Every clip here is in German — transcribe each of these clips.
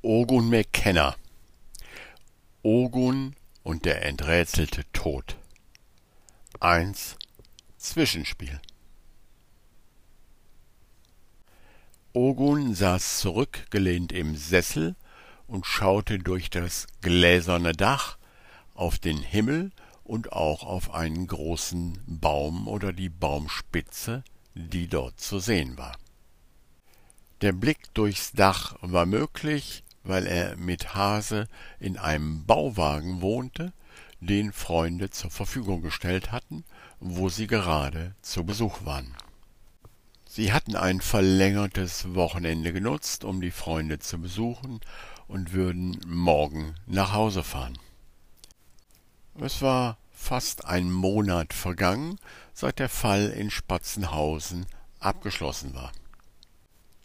Ogun McKenna. Ogun und der enträtselte Tod. 1 Zwischenspiel. Ogun saß zurückgelehnt im Sessel und schaute durch das gläserne Dach auf den Himmel und auch auf einen großen Baum oder die Baumspitze, die dort zu sehen war. Der Blick durchs Dach war möglich, weil er mit Hase in einem Bauwagen wohnte, den Freunde zur Verfügung gestellt hatten, wo sie gerade zu Besuch waren. Sie hatten ein verlängertes Wochenende genutzt, um die Freunde zu besuchen und würden morgen nach Hause fahren. Es war fast ein Monat vergangen, seit der Fall in Spatzenhausen abgeschlossen war.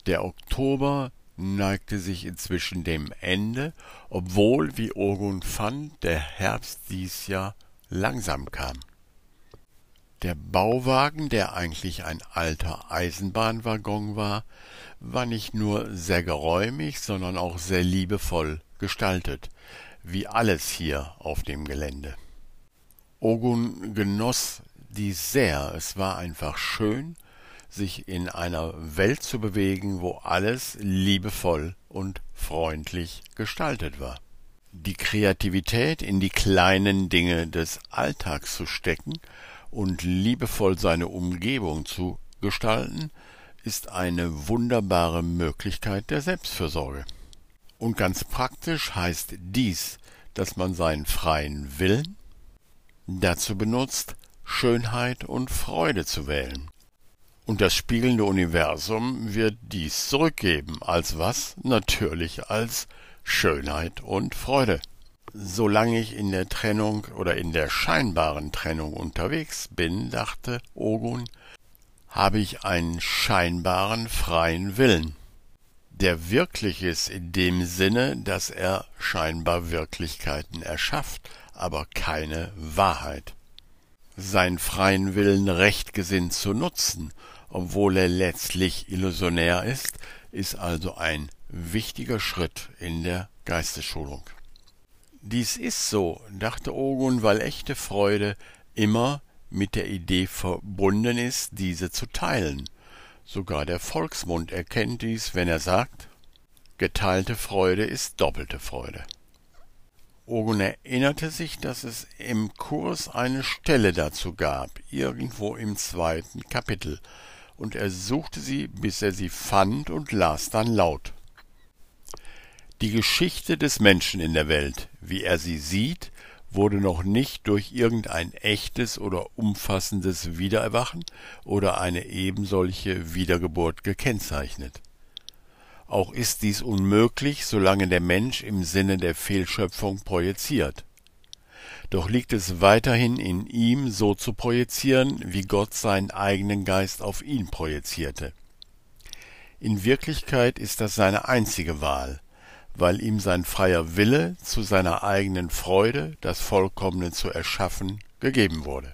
Der Oktober neigte sich inzwischen dem Ende, obwohl, wie Ogun fand, der Herbst dies Jahr langsam kam. Der Bauwagen, der eigentlich ein alter Eisenbahnwaggon war, war nicht nur sehr geräumig, sondern auch sehr liebevoll gestaltet, wie alles hier auf dem Gelände. Ogun genoss dies sehr, es war einfach schön, sich in einer Welt zu bewegen, wo alles liebevoll und freundlich gestaltet war. Die Kreativität in die kleinen Dinge des Alltags zu stecken und liebevoll seine Umgebung zu gestalten, ist eine wunderbare Möglichkeit der Selbstfürsorge. Und ganz praktisch heißt dies, dass man seinen freien Willen dazu benutzt, Schönheit und Freude zu wählen. Und das spiegelnde Universum wird dies zurückgeben. Als was? Natürlich als Schönheit und Freude. Solange ich in der Trennung oder in der scheinbaren Trennung unterwegs bin, dachte Ogun, habe ich einen scheinbaren freien Willen. Der wirklich ist in dem Sinne, dass er scheinbar Wirklichkeiten erschafft, aber keine Wahrheit. Sein freien Willen rechtgesinnt zu nutzen obwohl er letztlich illusionär ist, ist also ein wichtiger Schritt in der Geistesschulung. Dies ist so, dachte Ogun, weil echte Freude immer mit der Idee verbunden ist, diese zu teilen. Sogar der Volksmund erkennt dies, wenn er sagt, geteilte Freude ist doppelte Freude. Ogun erinnerte sich, dass es im Kurs eine Stelle dazu gab, irgendwo im zweiten Kapitel, und er suchte sie, bis er sie fand und las dann laut. Die Geschichte des Menschen in der Welt, wie er sie sieht, wurde noch nicht durch irgendein echtes oder umfassendes Wiedererwachen oder eine ebensolche Wiedergeburt gekennzeichnet. Auch ist dies unmöglich, solange der Mensch im Sinne der Fehlschöpfung projiziert doch liegt es weiterhin in ihm, so zu projizieren, wie Gott seinen eigenen Geist auf ihn projizierte. In Wirklichkeit ist das seine einzige Wahl, weil ihm sein freier Wille zu seiner eigenen Freude, das Vollkommene zu erschaffen, gegeben wurde.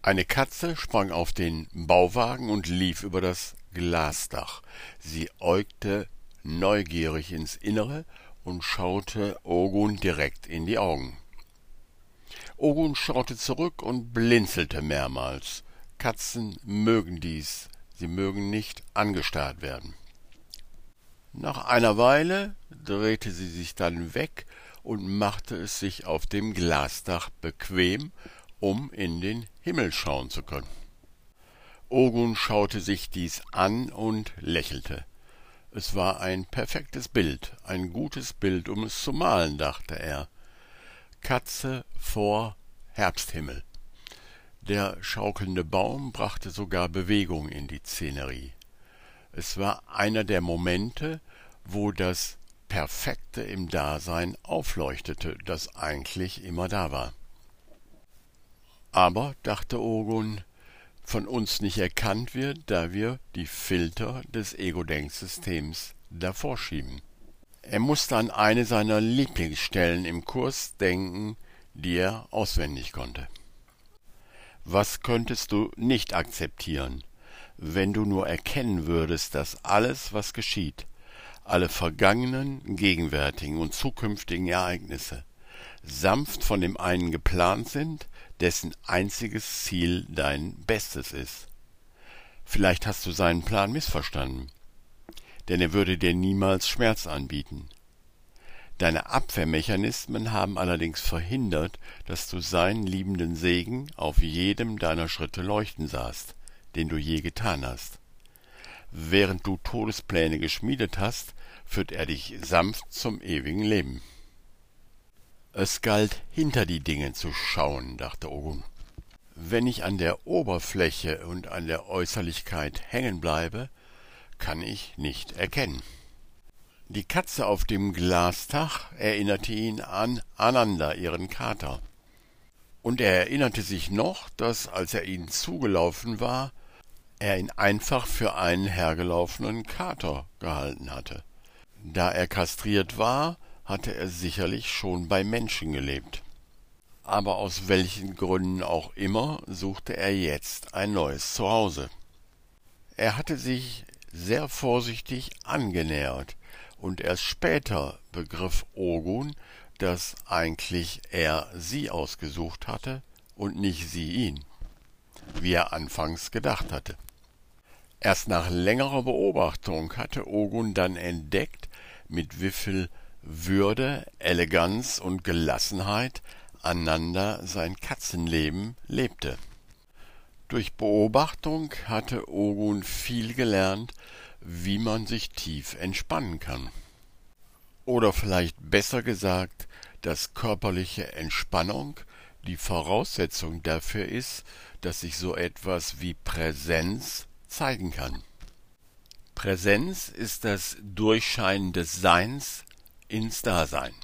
Eine Katze sprang auf den Bauwagen und lief über das Glasdach. Sie äugte neugierig ins Innere und schaute Ogun direkt in die Augen. Ogun schaute zurück und blinzelte mehrmals. Katzen mögen dies, sie mögen nicht angestarrt werden. Nach einer Weile drehte sie sich dann weg und machte es sich auf dem Glasdach bequem, um in den Himmel schauen zu können. Ogun schaute sich dies an und lächelte. Es war ein perfektes Bild, ein gutes Bild, um es zu malen, dachte er. Katze vor Herbsthimmel. Der schaukelnde Baum brachte sogar Bewegung in die Szenerie. Es war einer der Momente, wo das Perfekte im Dasein aufleuchtete, das eigentlich immer da war. Aber, dachte Ogun, von uns nicht erkannt wird, da wir die Filter des Ego-Denksystems davor schieben. Er musste an eine seiner Lieblingsstellen im Kurs denken, die er auswendig konnte. Was könntest du nicht akzeptieren, wenn du nur erkennen würdest, dass alles, was geschieht, alle vergangenen, gegenwärtigen und zukünftigen Ereignisse, sanft von dem einen geplant sind, dessen einziges Ziel dein Bestes ist. Vielleicht hast du seinen Plan missverstanden, denn er würde dir niemals Schmerz anbieten. Deine Abwehrmechanismen haben allerdings verhindert, dass du seinen liebenden Segen auf jedem deiner Schritte leuchten sahst, den du je getan hast. Während du Todespläne geschmiedet hast, führt er dich sanft zum ewigen Leben. Es galt, hinter die Dinge zu schauen, dachte Ogun. Wenn ich an der Oberfläche und an der Äußerlichkeit hängen bleibe, kann ich nicht erkennen. Die Katze auf dem Glasdach erinnerte ihn an Ananda, ihren Kater. Und er erinnerte sich noch, dass, als er ihnen zugelaufen war, er ihn einfach für einen hergelaufenen Kater gehalten hatte. Da er kastriert war, hatte er sicherlich schon bei Menschen gelebt. Aber aus welchen Gründen auch immer suchte er jetzt ein neues Zuhause. Er hatte sich sehr vorsichtig angenähert, und erst später begriff Ogun, dass eigentlich er sie ausgesucht hatte und nicht sie ihn, wie er anfangs gedacht hatte. Erst nach längerer Beobachtung hatte Ogun dann entdeckt, mit wieviel würde, Eleganz und Gelassenheit Ananda sein Katzenleben lebte. Durch Beobachtung hatte Ogun viel gelernt, wie man sich tief entspannen kann. Oder vielleicht besser gesagt, dass körperliche Entspannung die Voraussetzung dafür ist, dass sich so etwas wie Präsenz zeigen kann. Präsenz ist das Durchscheinen des Seins ins Dasein.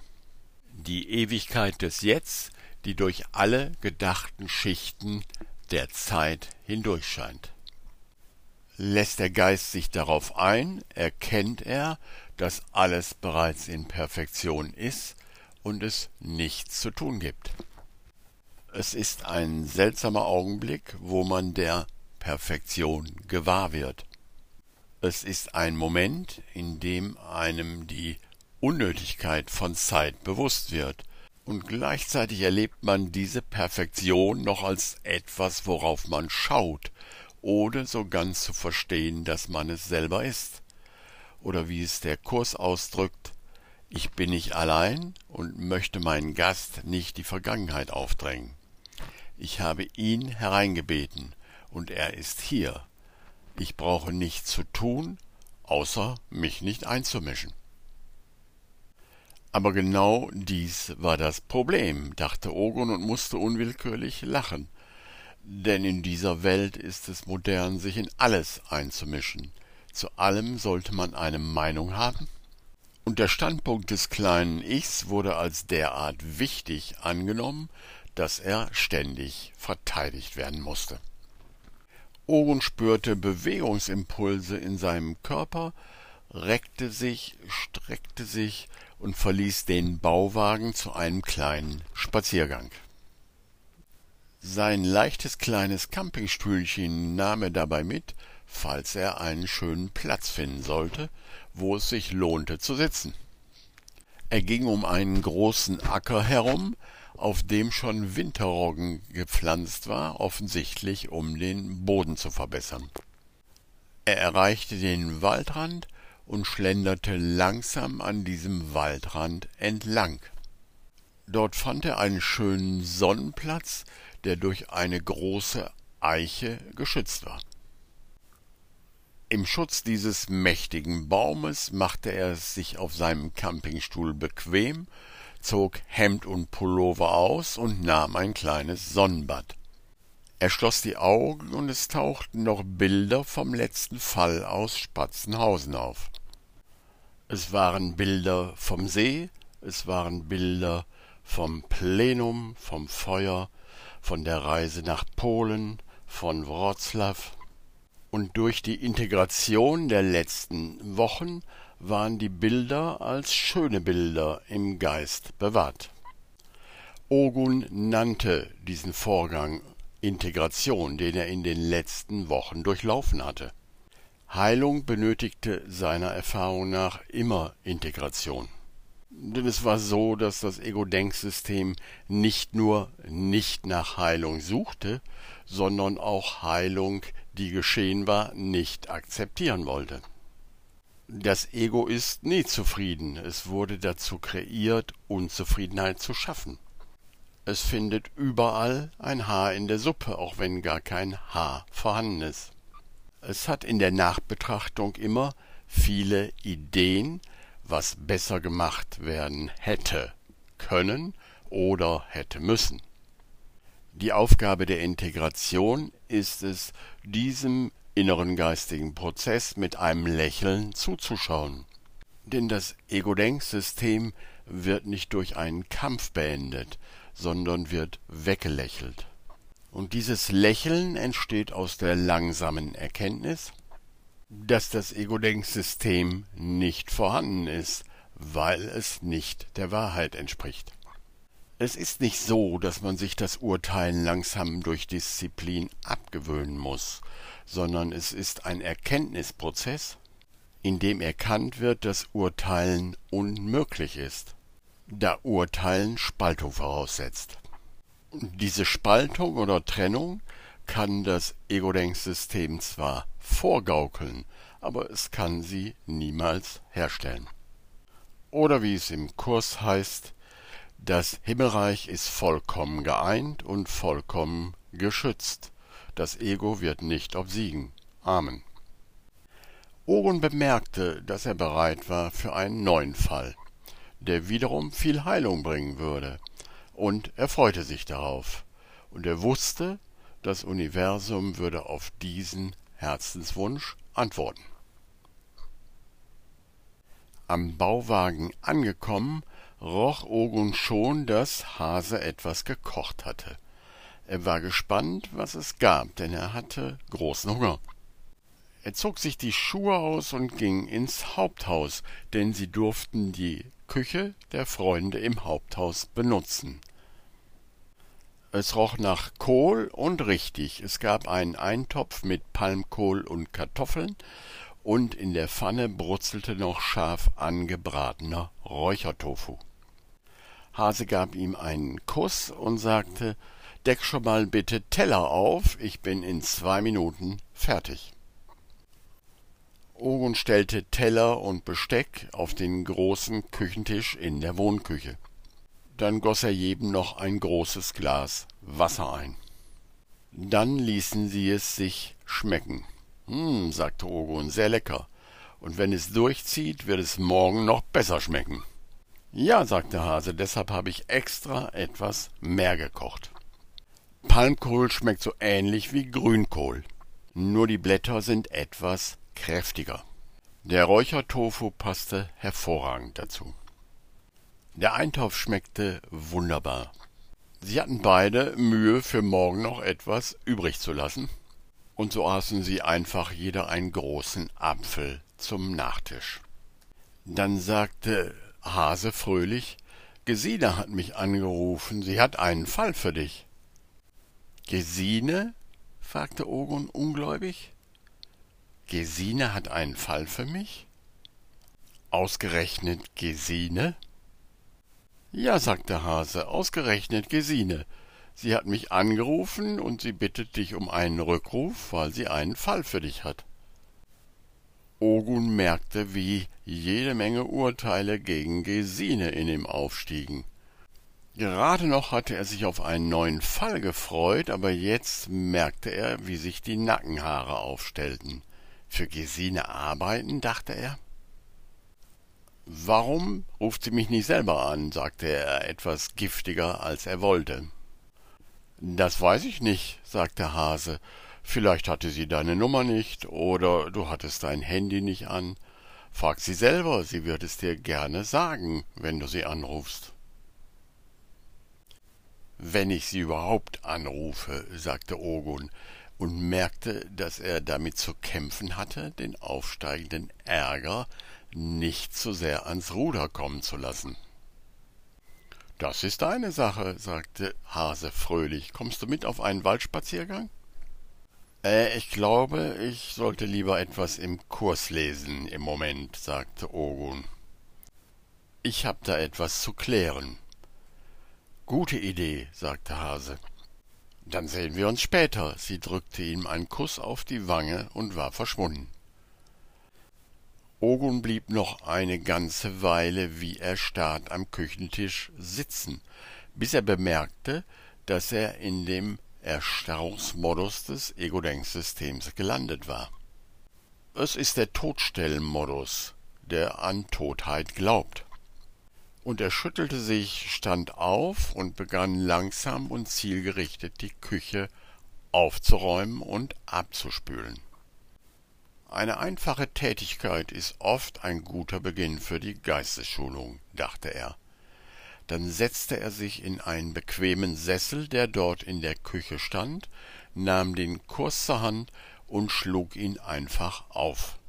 Die Ewigkeit des Jetzt, die durch alle gedachten Schichten der Zeit hindurchscheint. Lässt der Geist sich darauf ein, erkennt er, dass alles bereits in Perfektion ist und es nichts zu tun gibt. Es ist ein seltsamer Augenblick, wo man der Perfektion gewahr wird. Es ist ein Moment, in dem einem die Unnötigkeit von Zeit bewusst wird, und gleichzeitig erlebt man diese Perfektion noch als etwas, worauf man schaut, ohne so ganz zu verstehen, dass man es selber ist. Oder wie es der Kurs ausdrückt, ich bin nicht allein und möchte meinen Gast nicht die Vergangenheit aufdrängen. Ich habe ihn hereingebeten, und er ist hier. Ich brauche nichts zu tun, außer mich nicht einzumischen. Aber genau dies war das Problem, dachte Ogon und musste unwillkürlich lachen. Denn in dieser Welt ist es modern, sich in alles einzumischen. Zu allem sollte man eine Meinung haben. Und der Standpunkt des kleinen Ichs wurde als derart wichtig angenommen, dass er ständig verteidigt werden musste. Ogun spürte Bewegungsimpulse in seinem Körper, reckte sich, streckte sich und verließ den Bauwagen zu einem kleinen Spaziergang. Sein leichtes kleines Campingstühlchen nahm er dabei mit, falls er einen schönen Platz finden sollte, wo es sich lohnte zu sitzen. Er ging um einen großen Acker herum, auf dem schon Winterroggen gepflanzt war, offensichtlich um den Boden zu verbessern. Er erreichte den Waldrand und schlenderte langsam an diesem Waldrand entlang. Dort fand er einen schönen Sonnenplatz, der durch eine große Eiche geschützt war. Im Schutz dieses mächtigen Baumes machte er es sich auf seinem Campingstuhl bequem, zog Hemd und Pullover aus und nahm ein kleines Sonnenbad. Er schloss die Augen und es tauchten noch Bilder vom letzten Fall aus Spatzenhausen auf. Es waren Bilder vom See, es waren Bilder vom Plenum, vom Feuer, von der Reise nach Polen, von Wroclaw. Und durch die Integration der letzten Wochen waren die Bilder als schöne Bilder im Geist bewahrt. Ogun nannte diesen Vorgang Integration, den er in den letzten Wochen durchlaufen hatte. Heilung benötigte seiner Erfahrung nach immer Integration. Denn es war so, dass das Ego-Denksystem nicht nur nicht nach Heilung suchte, sondern auch Heilung, die geschehen war, nicht akzeptieren wollte. Das Ego ist nie zufrieden, es wurde dazu kreiert, Unzufriedenheit zu schaffen. Es findet überall ein Haar in der Suppe, auch wenn gar kein Haar vorhanden ist. Es hat in der Nachbetrachtung immer viele Ideen, was besser gemacht werden hätte können oder hätte müssen. Die Aufgabe der Integration ist es, diesem inneren geistigen Prozess mit einem Lächeln zuzuschauen. Denn das Ego-Denksystem wird nicht durch einen Kampf beendet, sondern wird weggelächelt. Und dieses Lächeln entsteht aus der langsamen Erkenntnis, dass das Ego-Denksystem nicht vorhanden ist, weil es nicht der Wahrheit entspricht. Es ist nicht so, dass man sich das Urteilen langsam durch Disziplin abgewöhnen muss, sondern es ist ein Erkenntnisprozess, in dem erkannt wird, dass Urteilen unmöglich ist, da Urteilen Spaltung voraussetzt. Diese Spaltung oder Trennung kann das Ego-Denksystem zwar vorgaukeln, aber es kann sie niemals herstellen. Oder wie es im Kurs heißt, das Himmelreich ist vollkommen geeint und vollkommen geschützt. Das Ego wird nicht obsiegen. Amen. Oren bemerkte, dass er bereit war für einen neuen Fall, der wiederum viel Heilung bringen würde, und er freute sich darauf, und er wusste, das Universum würde auf diesen Herzenswunsch antworten. Am Bauwagen angekommen, roch Ogun schon, dass Hase etwas gekocht hatte. Er war gespannt, was es gab, denn er hatte großen Hunger. Er zog sich die Schuhe aus und ging ins Haupthaus, denn sie durften die Küche der Freunde im Haupthaus benutzen. Es roch nach Kohl und richtig. Es gab einen Eintopf mit Palmkohl und Kartoffeln und in der Pfanne brutzelte noch scharf angebratener Räuchertofu. Hase gab ihm einen Kuss und sagte, Deck schon mal bitte Teller auf, ich bin in zwei Minuten fertig. Ogun stellte Teller und Besteck auf den großen Küchentisch in der Wohnküche. Dann goss er jedem noch ein großes Glas Wasser ein. Dann ließen sie es sich schmecken. Hm, sagte Ogun, sehr lecker. Und wenn es durchzieht, wird es morgen noch besser schmecken. Ja, sagte Hase, deshalb habe ich extra etwas mehr gekocht. Palmkohl schmeckt so ähnlich wie Grünkohl, nur die Blätter sind etwas kräftiger. Der Räuchertofu passte hervorragend dazu. Der Eintopf schmeckte wunderbar. Sie hatten beide Mühe, für morgen noch etwas übrig zu lassen, und so aßen sie einfach jeder einen großen Apfel zum Nachtisch. Dann sagte Hase fröhlich, Gesine hat mich angerufen, sie hat einen Fall für dich. Gesine? fragte Ogun ungläubig. Gesine hat einen Fall für mich? Ausgerechnet Gesine? Ja, sagte Hase, ausgerechnet Gesine. Sie hat mich angerufen und sie bittet dich um einen Rückruf, weil sie einen Fall für dich hat. Ogun merkte, wie jede Menge Urteile gegen Gesine in ihm aufstiegen. Gerade noch hatte er sich auf einen neuen Fall gefreut, aber jetzt merkte er, wie sich die Nackenhaare aufstellten. Für Gesine arbeiten, dachte er. Warum ruft sie mich nicht selber an? sagte er etwas giftiger, als er wollte. Das weiß ich nicht, sagte Hase. Vielleicht hatte sie deine Nummer nicht, oder du hattest dein Handy nicht an. Frag sie selber, sie wird es dir gerne sagen, wenn du sie anrufst. Wenn ich sie überhaupt anrufe, sagte Ogun und merkte, dass er damit zu kämpfen hatte, den aufsteigenden Ärger nicht zu sehr ans Ruder kommen zu lassen. Das ist deine Sache, sagte Hase fröhlich. Kommst du mit auf einen Waldspaziergang? Äh, ich glaube, ich sollte lieber etwas im Kurs lesen im Moment, sagte Ogun. Ich hab da etwas zu klären. Gute Idee, sagte Hase. Dann sehen wir uns später. Sie drückte ihm einen Kuss auf die Wange und war verschwunden. Ogun blieb noch eine ganze Weile wie erstarrt am Küchentisch sitzen, bis er bemerkte, dass er in dem Erstarrungsmodus des Ego-Denksystems gelandet war. Es ist der Todstellenmodus, der an Todheit glaubt. Und er schüttelte sich, stand auf und begann langsam und zielgerichtet die Küche aufzuräumen und abzuspülen. Eine einfache Tätigkeit ist oft ein guter Beginn für die Geistesschulung, dachte er. Dann setzte er sich in einen bequemen Sessel, der dort in der Küche stand, nahm den Kurs zur Hand und schlug ihn einfach auf.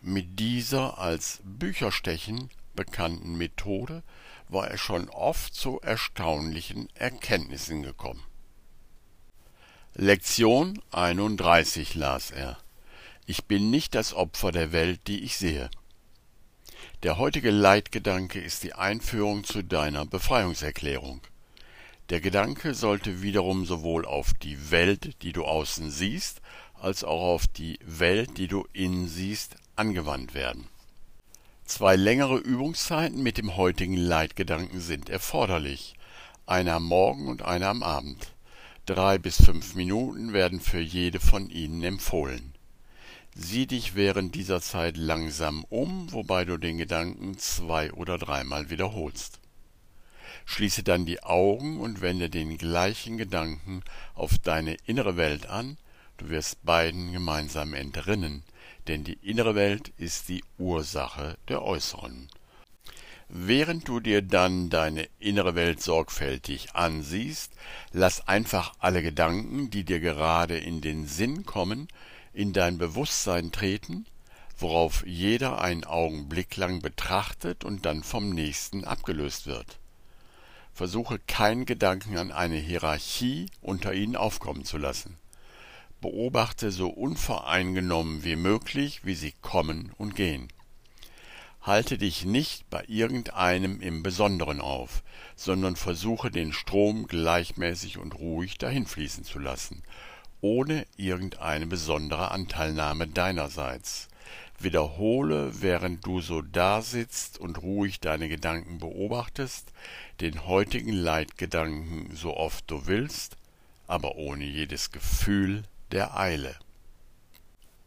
Mit dieser als Bücherstechen bekannten Methode war er schon oft zu erstaunlichen Erkenntnissen gekommen. Lektion 31 las er. Ich bin nicht das Opfer der Welt, die ich sehe. Der heutige Leitgedanke ist die Einführung zu deiner Befreiungserklärung. Der Gedanke sollte wiederum sowohl auf die Welt, die du außen siehst, als auch auf die Welt, die du innen siehst, angewandt werden. Zwei längere Übungszeiten mit dem heutigen Leitgedanken sind erforderlich, eine am Morgen und eine am Abend. Drei bis fünf Minuten werden für jede von ihnen empfohlen. Sieh dich während dieser Zeit langsam um, wobei du den Gedanken zwei oder dreimal wiederholst. Schließe dann die Augen und wende den gleichen Gedanken auf deine innere Welt an, du wirst beiden gemeinsam entrinnen, denn die innere Welt ist die Ursache der äußeren. Während du dir dann deine innere Welt sorgfältig ansiehst, lass einfach alle Gedanken, die dir gerade in den Sinn kommen, in dein Bewusstsein treten, worauf jeder einen Augenblick lang betrachtet und dann vom nächsten abgelöst wird. Versuche keinen Gedanken an eine Hierarchie unter ihnen aufkommen zu lassen. Beobachte so unvoreingenommen wie möglich, wie sie kommen und gehen. Halte dich nicht bei irgendeinem im Besonderen auf, sondern versuche den Strom gleichmäßig und ruhig dahinfließen zu lassen ohne irgendeine besondere Anteilnahme deinerseits. Wiederhole, während du so dasitzt und ruhig deine Gedanken beobachtest, den heutigen Leitgedanken so oft du willst, aber ohne jedes Gefühl der Eile.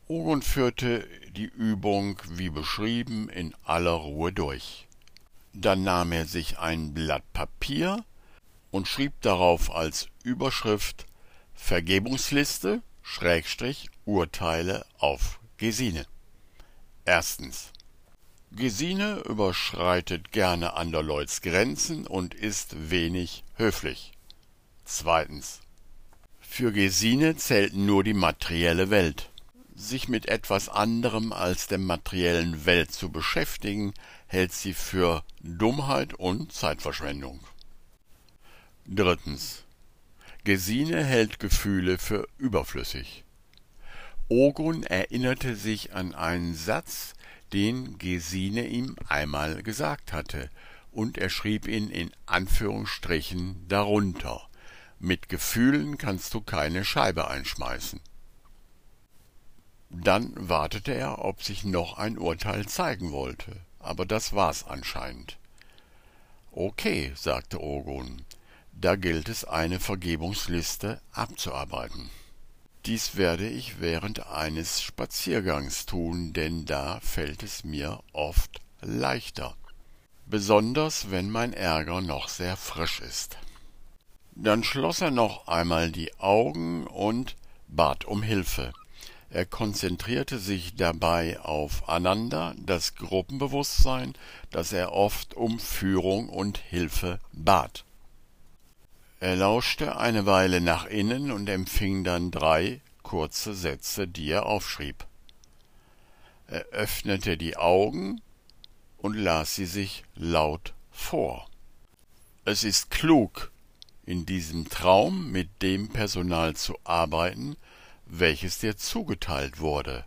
Ogun führte die Übung wie beschrieben in aller Ruhe durch. Dann nahm er sich ein Blatt Papier und schrieb darauf als Überschrift Vergebungsliste Schrägstrich Urteile auf Gesine. Erstens. Gesine überschreitet gerne anderleuts Grenzen und ist wenig höflich. Zweitens. Für Gesine zählt nur die materielle Welt. Sich mit etwas anderem als der materiellen Welt zu beschäftigen, hält sie für Dummheit und Zeitverschwendung. Drittens. Gesine hält Gefühle für überflüssig. Ogun erinnerte sich an einen Satz, den Gesine ihm einmal gesagt hatte, und er schrieb ihn in Anführungsstrichen darunter. Mit Gefühlen kannst du keine Scheibe einschmeißen. Dann wartete er, ob sich noch ein Urteil zeigen wollte, aber das war's anscheinend. Okay, sagte Ogun, da gilt es, eine Vergebungsliste abzuarbeiten. Dies werde ich während eines Spaziergangs tun, denn da fällt es mir oft leichter. Besonders wenn mein Ärger noch sehr frisch ist. Dann schloss er noch einmal die Augen und bat um Hilfe. Er konzentrierte sich dabei auf Ananda, das Gruppenbewusstsein, das er oft um Führung und Hilfe bat. Er lauschte eine Weile nach innen und empfing dann drei kurze Sätze, die er aufschrieb. Er öffnete die Augen und las sie sich laut vor. Es ist klug, in diesem Traum mit dem Personal zu arbeiten, welches dir zugeteilt wurde.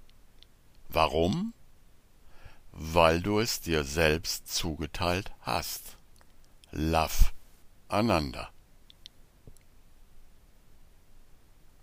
Warum? Weil du es dir selbst zugeteilt hast. Love Ananda